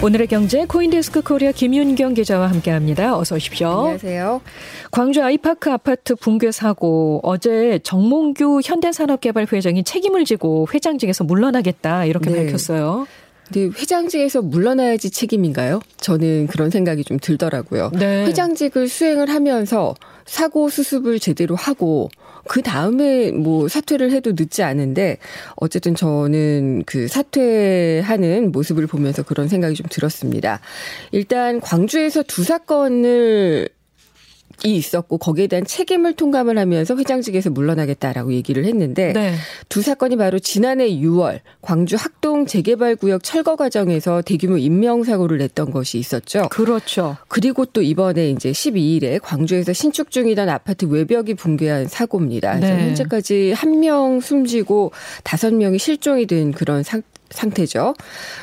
오늘의 경제 코인데스크 코리아 김윤경 기자와 함께합니다. 어서 오십시오. 안녕하세요. 광주 아이파크 아파트 붕괴 사고 어제 정몽규 현대산업개발 회장이 책임을 지고 회장직에서 물러나겠다 이렇게 네. 밝혔어요. 근데 회장직에서 물러나야지 책임인가요? 저는 그런 생각이 좀 들더라고요. 네. 회장직을 수행을 하면서 사고 수습을 제대로 하고 그 다음에 뭐 사퇴를 해도 늦지 않은데 어쨌든 저는 그 사퇴하는 모습을 보면서 그런 생각이 좀 들었습니다. 일단 광주에서 두 사건을 이 있었고 거기에 대한 책임을 통감을 하면서 회장직에서 물러나겠다라고 얘기를 했는데 네. 두 사건이 바로 지난해 6월 광주 학동 재개발 구역 철거 과정에서 대규모 인명 사고를 냈던 것이 있었죠. 그렇죠. 그리고 또 이번에 이제 12일에 광주에서 신축 중이던 아파트 외벽이 붕괴한 사고입니다. 네. 현재까지 한 명 숨지고 다섯 명이 실종이 된 그런 사, 상태죠.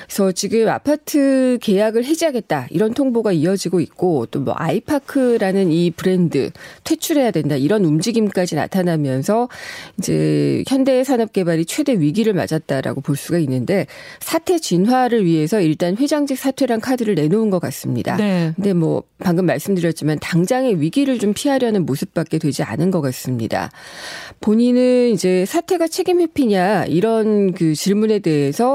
그래서 지금 아파트 계약을 해지하겠다 이런 통보가 이어지고 있고 또 뭐 아이파크라는 이 브랜드 퇴출해야 된다 이런 움직임까지 나타나면서 이제 현대 산업 개발이 최대 위기를 맞았다라고 볼 수가 있는데 사태 진화를 위해서 일단 회장직 사퇴란 카드를 내놓은 것 같습니다. 네. 근데 뭐 방금 말씀드렸지만 당장의 위기를 좀 피하려는 모습밖에 되지 않은 것 같습니다. 본인은 이제 사태가 책임 회피냐 이런 그 질문에 대해서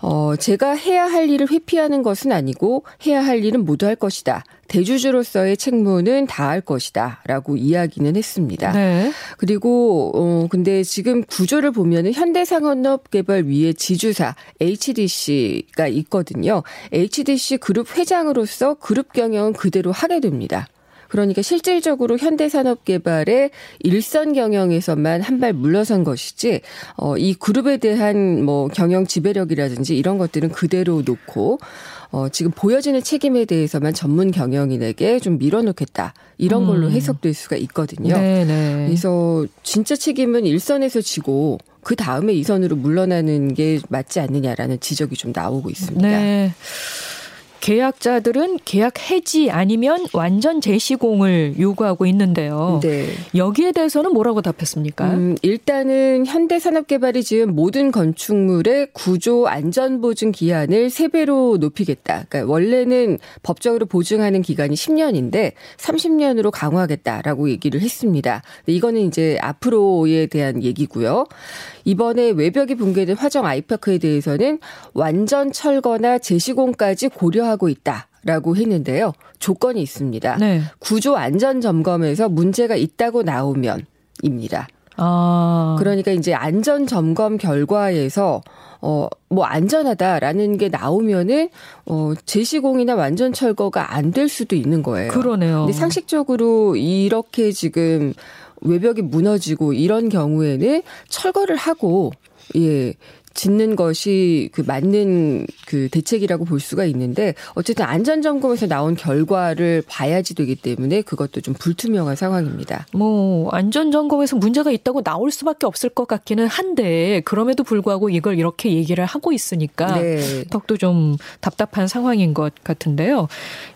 어, 제가 해야 할 일을 회피하는 것은 아니고 해야 할 일은 모두 할 것이다. 대주주로서의 책무는 다 할 것이다. 라고 이야기는 했습니다. 네. 그리고, 어, 근데 지금 구조를 보면은 현대산업개발위의 지주사 HDC가 있거든요. HDC 그룹 회장으로서 그룹 경영은 그대로 하게 됩니다. 그러니까 실질적으로 현대산업개발의 일선 경영에서만 한 발 물러선 것이지 어, 이 그룹에 대한 뭐 경영 지배력이라든지 이런 것들은 그대로 놓고 어, 지금 보여지는 책임에 대해서만 전문 경영인에게 좀 밀어놓겠다. 이런 걸로 음. 해석될 수가 있거든요. 네네. 네. 그래서 진짜 책임은 일선에서 지고 그 다음에 이선으로 물러나는 게 맞지 않느냐라는 지적이 좀 나오고 있습니다. 네. 계약자들은 계약 해지 아니면 완전 재시공을 요구하고 있는데요. 네. 여기에 대해서는 뭐라고 답했습니까? 음, 일단은 현대산업개발이 지은 모든 건축물의 구조 안전 보증 기한을 3배로 높이겠다. 그러니까 원래는 법적으로 보증하는 기간이 10년인데 30년으로 강화하겠다라고 얘기를 했습니다. 이거는 이제 앞으로에 대한 얘기고요. 이번에 외벽이 붕괴된 화정 아이파크에 대해서는 완전 철거나 재시공까지 고려 하고 있다. 라고 했는데요. 조건이 있습니다. 네. 구조 안전 점검에서 문제가 있다고 나오면 입니다. 아. 그러니까 이제 안전 점검 결과에서 어, 뭐 안전하다라는 게 나오면은 어, 재시공이나 완전 철거가 안 될 수도 있는 거예요. 그러네요. 근데 상식적으로 이렇게 지금 외벽이 무너지고 이런 경우에는 철거를 하고 예 짓는 것이 그 맞는 그 대책이라고 볼 수가 있는데 어쨌든 안전 점검에서 나온 결과를 봐야지 되기 때문에 그것도 좀 불투명한 상황입니다. 뭐 안전 점검에서 문제가 있다고 나올 수밖에 없을 것 같기는 한데 그럼에도 불구하고 이걸 이렇게 얘기를 하고 있으니까 네. 더욱더 좀 답답한 상황인 것 같은데요.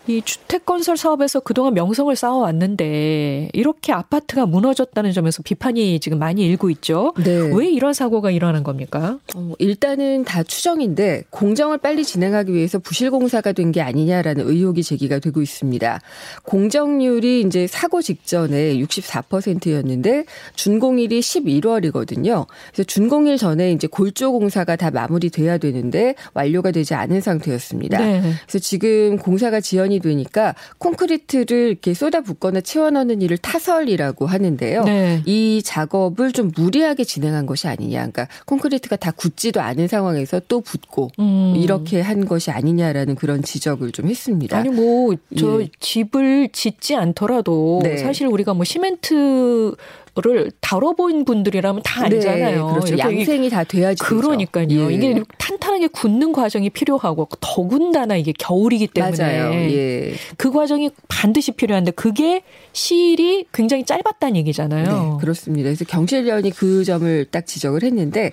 이 주택 건설 사업에서 그동안 명성을 쌓아왔는데 이렇게 아파트가 무너졌다는 점에서 비판이 지금 많이 일고 있죠. 네. 왜 이런 사고가 일어나는 겁니까? 어, 일단은 다 추정인데 공정을 빨리 진행하기 위해서 부실 공사가 된 게 아니냐라는 의혹이 제기가 되고 있습니다. 공정률이 이제 사고 직전에 64%였는데 준공일이 11월이거든요. 그래서 준공일 전에 이제 골조 공사가 다 마무리돼야 되는데 완료가 되지 않은 상태였습니다. 네. 그래서 지금 공사가 지연이 되니까 콘크리트를 이렇게 쏟아붓거나 채워넣는 일을 타설이라고 하는데요. 네. 이 작업을 좀 무리하게 진행한 것이 아니냐. 그러니까 콘크리트가 다 굳 지도 않은 상황에서 또 붙고 음. 이렇게 한 것이 아니냐라는 그런 지적을 좀 했습니다. 아니 뭐저 예. 집을 짓지 않더라도 네. 사실 우리가 뭐 시멘트 를 다뤄본 분들이라면 다 네, 알잖아요. 네, 그렇죠. 양생이 다 돼야지. 그러니까요. 예. 이게 탄탄하게 굳는 과정이 필요하고 더군다나 이게 겨울이기 때문에. 예. 그 과정이 반드시 필요한데 그게 시일이 굉장히 짧았다는 얘기잖아요. 네, 그렇습니다. 그래서 경실련이 그 점을 딱 지적을 했는데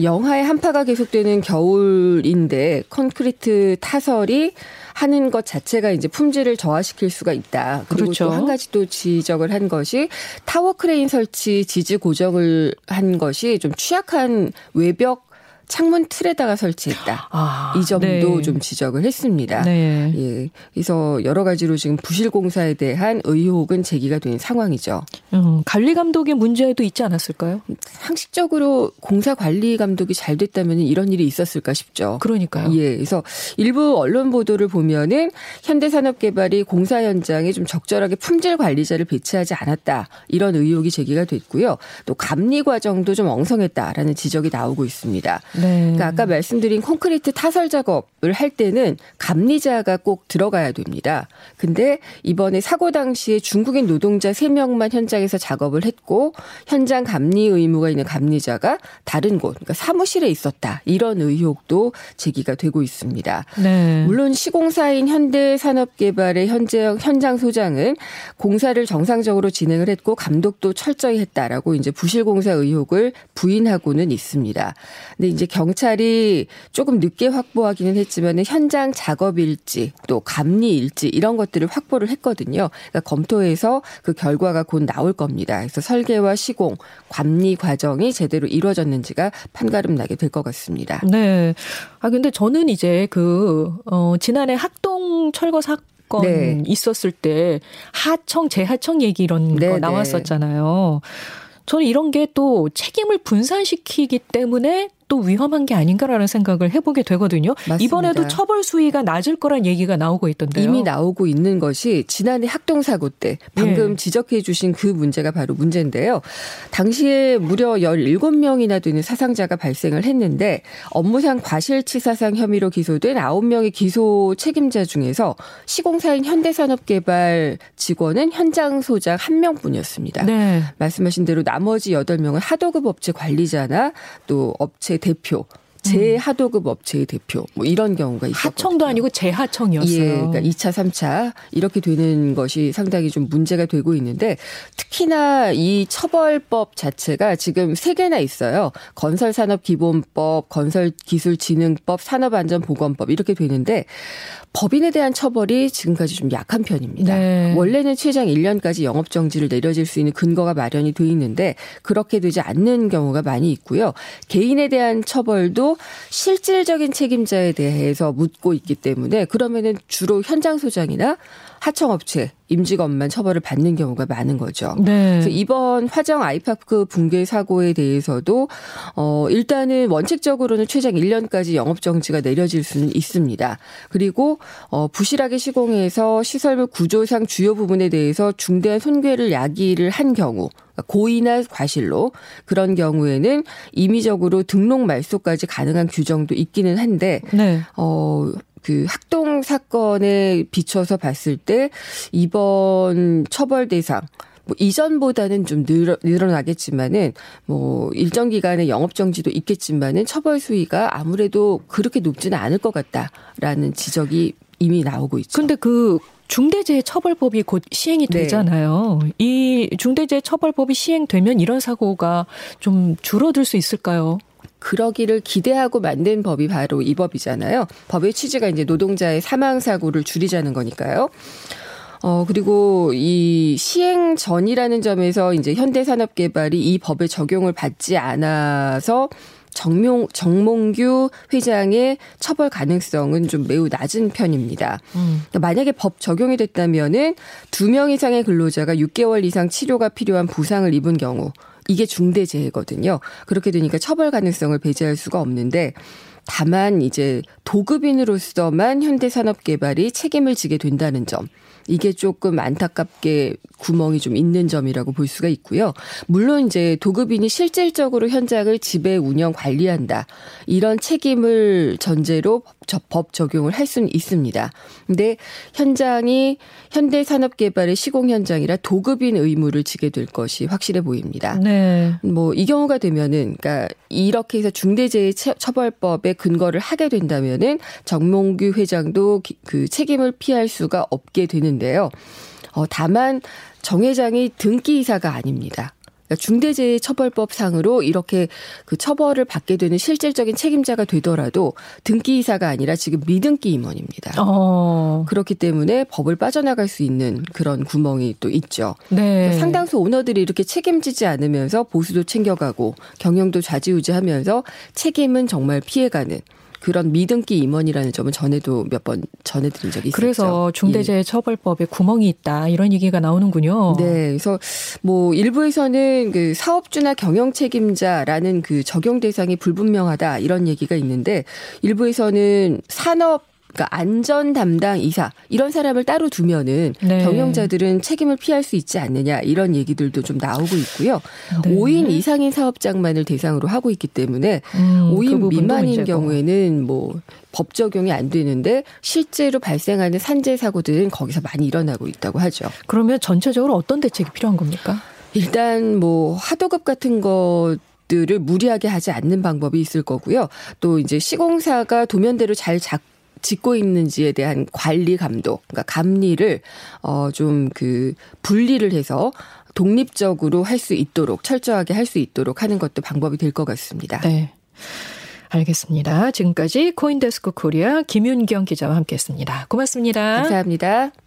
영하의 한파가 계속되는 겨울인데 콘크리트 타설이 하는 것 자체가 이제 품질을 저하시킬 수가 있다. 그리고 그렇죠. 또한 가지 또 지적을 한 것이 타워 크레인 설치 지지 고정을 한 것이 좀 취약한 외벽 창문 틀에다가 설치했다. 아, 이 점도 네. 좀 지적을 했습니다. 네. 예. 그래서 여러 가지로 지금 부실 공사에 대한 의혹은 제기가 된 상황이죠. 음, 관리 감독의 문제도 있지 않았을까요? 상식적으로 공사 관리 감독이 잘 됐다면 이런 일이 있었을까 싶죠. 그러니까요. 예. 그래서 일부 언론 보도를 보면은 현대산업개발이 공사 현장에 좀 적절하게 품질 관리자를 배치하지 않았다. 이런 의혹이 제기가 됐고요. 또 감리 과정도 좀 엉성했다라는 지적이 나오고 있습니다. 네. 그러니까 아까 말씀드린 콘크리트 타설 작업을 할 때는 감리자가 꼭 들어가야 됩니다. 근데 이번에 사고 당시에 중국인 노동자 3명만 현장에서 작업을 했고 현장 감리 의무가 있는 감리자가 다른 곳, 그러니까 사무실에 있었다. 이런 의혹도 제기가 되고 있습니다. 네. 물론 시공사인 현대산업개발의 현재 현장 소장은 공사를 정상적으로 진행을 했고 감독도 철저히 했다라고 이제 부실공사 의혹을 부인하고는 있습니다. 근데 이제 경찰이 조금 늦게 확보하기는 했지만 현장 작업 일지 또 감리 일지 이런 것들을 확보를 했거든요. 그러니까 검토해서 그 결과가 곧 나올 겁니다. 그래서 설계와 시공, 감리 과정이 제대로 이루어졌는지가 판가름 나게 될 것 같습니다. 네. 아 근데 저는 이제 그 어, 지난해 학동 철거 사건 네. 있었을 때 하청 재하청 얘기 이런 네, 거 네. 나왔었잖아요. 저는 이런 게 또 책임을 분산시키기 때문에 또 위험한 게 아닌가라는 생각을 해보게 되거든요. 맞습니다. 이번에도 처벌 수위가 낮을 거란 얘기가 나오고 있던데요. 이미 나오고 있는 것이 지난해 학동 사고 때 방금 예. 지적해 주신 그 문제가 바로 문제인데요. 당시에 무려 17명이나 되는 사상자가 발생을 했는데 업무상 과실치사상 혐의로 기소된 9명의 기소 책임자 중에서 시공사인 현대산업개발 직원은 현장 소장 1명뿐이었습니다. 네. 말씀하신 대로 나머지 8명은 하도급 업체 관리자나 또 업체 대표 제하도급 업체의 대표 뭐 이런 경우가 있었요 하청도 아니고 제하청이었어요. 예, 그러니까 2차, 3차 이렇게 되는 것이 상당히 좀 문제가 되고 있는데 특히나 이 처벌법 자체가 지금 세 개나 있어요. 건설산업기본법, 건설기술진흥법, 산업안전보건법 이렇게 되는데 법인에 대한 처벌이 지금까지 좀 약한 편입니다. 네. 원래는 최장 1년까지 영업 정지를 내려질 수 있는 근거가 마련이 돼 있는데 그렇게 되지 않는 경우가 많이 있고요. 개인에 대한 처벌도 실질적인 책임자에 대해서 묻고 있기 때문에 그러면은 주로 현장 소장이나 하청업체 임직원만 처벌을 받는 경우가 많은 거죠. 네. 그래서 이번 화정 아이파크 붕괴 사고에 대해서도 어 일단은 원칙적으로는 최장 1년까지 영업 정지가 내려질 수는 있습니다. 그리고 어 부실하게 시공해서 시설물 구조상 주요 부분에 대해서 중대한 손괴를 야기를 한 경우 그러니까 고의나 과실로 그런 경우에는 임의적으로 등록 말소까지 가능한 규정도 있기는 한데 네. 어 그 학동 사건에 비춰서 봤을 때 이번 처벌 대상 뭐 이전보다는 좀 늘어, 늘어나겠지만은 뭐 일정 기간의 영업 정지도 있겠지만은 처벌 수위가 아무래도 그렇게 높지는 않을 것 같다라는 지적이 이미 나오고 있죠. 근데 그 중대재해처벌법이 곧 시행이 네. 되잖아요. 네. 이 중대재해처벌법이 시행되면 이런 사고가 좀 줄어들 수 있을까요? 그러기를 기대하고 만든 법이 바로 이 법이잖아요. 법의 취지가 이제 노동자의 사망 사고를 줄이자는 거니까요. 어, 그리고 이 시행 전이라는 점에서 이제 현대산업개발이 이 법의 적용을 받지 않아서 정명, 정몽규 회장의 처벌 가능성은 좀 매우 낮은 편입니다. 음. 그러니까 만약에 법 적용이 됐다면은 두 명 이상의 근로자가 6개월 이상 치료가 필요한 부상을 입은 경우 이게 중대재해거든요. 그렇게 되니까 처벌 가능성을 배제할 수가 없는데 다만 이제 도급인으로서만 현대산업개발이 책임을 지게 된다는 점. 이게 조금 안타깝게 구멍이 좀 있는 점이라고 볼 수가 있고요. 물론 이제 도급인이 실질적으로 현장을 지배 운영 관리한다. 이런 책임을 전제로 법 적용을 할 수는 있습니다. 근데 현장이 현대 산업 개발의 시공 현장이라 도급인 의무를 지게 될 것이 확실해 보입니다. 네. 뭐 이 경우가 되면은 그러니까 이렇게 해서 중대재해 처벌법에 근거를 하게 된다면은 정몽규 회장도 그 책임을 피할 수가 없게 되는데요. 어 다만 정 회장이 등기 이사가 아닙니다. 그러니까 중대재해처벌법상으로 이렇게 그 처벌을 받게 되는 실질적인 책임자가 되더라도 등기 이사가 아니라 지금 미등기 임원입니다. 어. 그렇기 때문에 법을 빠져나갈 수 있는 그런 구멍이 또 있죠. 네. 그러니까 상당수 오너들이 이렇게 책임지지 않으면서 보수도 챙겨가고 경영도 좌지우지하면서 책임은 정말 피해가는 그런 미등기 임원이라는 점은 전에도 몇 번 전해드린 적이 있었죠. 그래서 중대재해처벌법에 예. 구멍이 있다 이런 얘기가 나오는군요. 네, 그래서 뭐 일부에서는 그 사업주나 경영 책임자라는 그 적용 대상이 불분명하다 이런 얘기가 있는데 일부에서는 산업 그러니까 안전 담당 이사 이런 사람을 따로 두면은 네. 경영자들은 책임을 피할 수 있지 않느냐 이런 얘기들도 좀 나오고 있고요. 네. 5인 이상인 사업장만을 대상으로 하고 있기 때문에 음, 5인 그 미만인. 경우에는 뭐 법 적용이 안 되는데 실제로 발생하는 산재 사고들은 거기서 많이 일어나고 있다고 하죠. 그러면 전체적으로 어떤 대책이 필요한 겁니까? 일단 뭐 하도급 같은 것 들을 무리하게 하지 않는 방법이 있을 거고요. 또 이제 시공사가 도면대로 잘 잡, 짓고 있는지에 대한 관리 감독, 그러니까 감리를 어 좀 그 분리를 해서 독립적으로 할 수 있도록 철저하게 할 수 있도록 하는 것도 방법이 될 것 같습니다. 네. 알겠습니다. 지금까지 코인데스크 코리아 김윤경 기자와 함께했습니다. 고맙습니다. 감사합니다.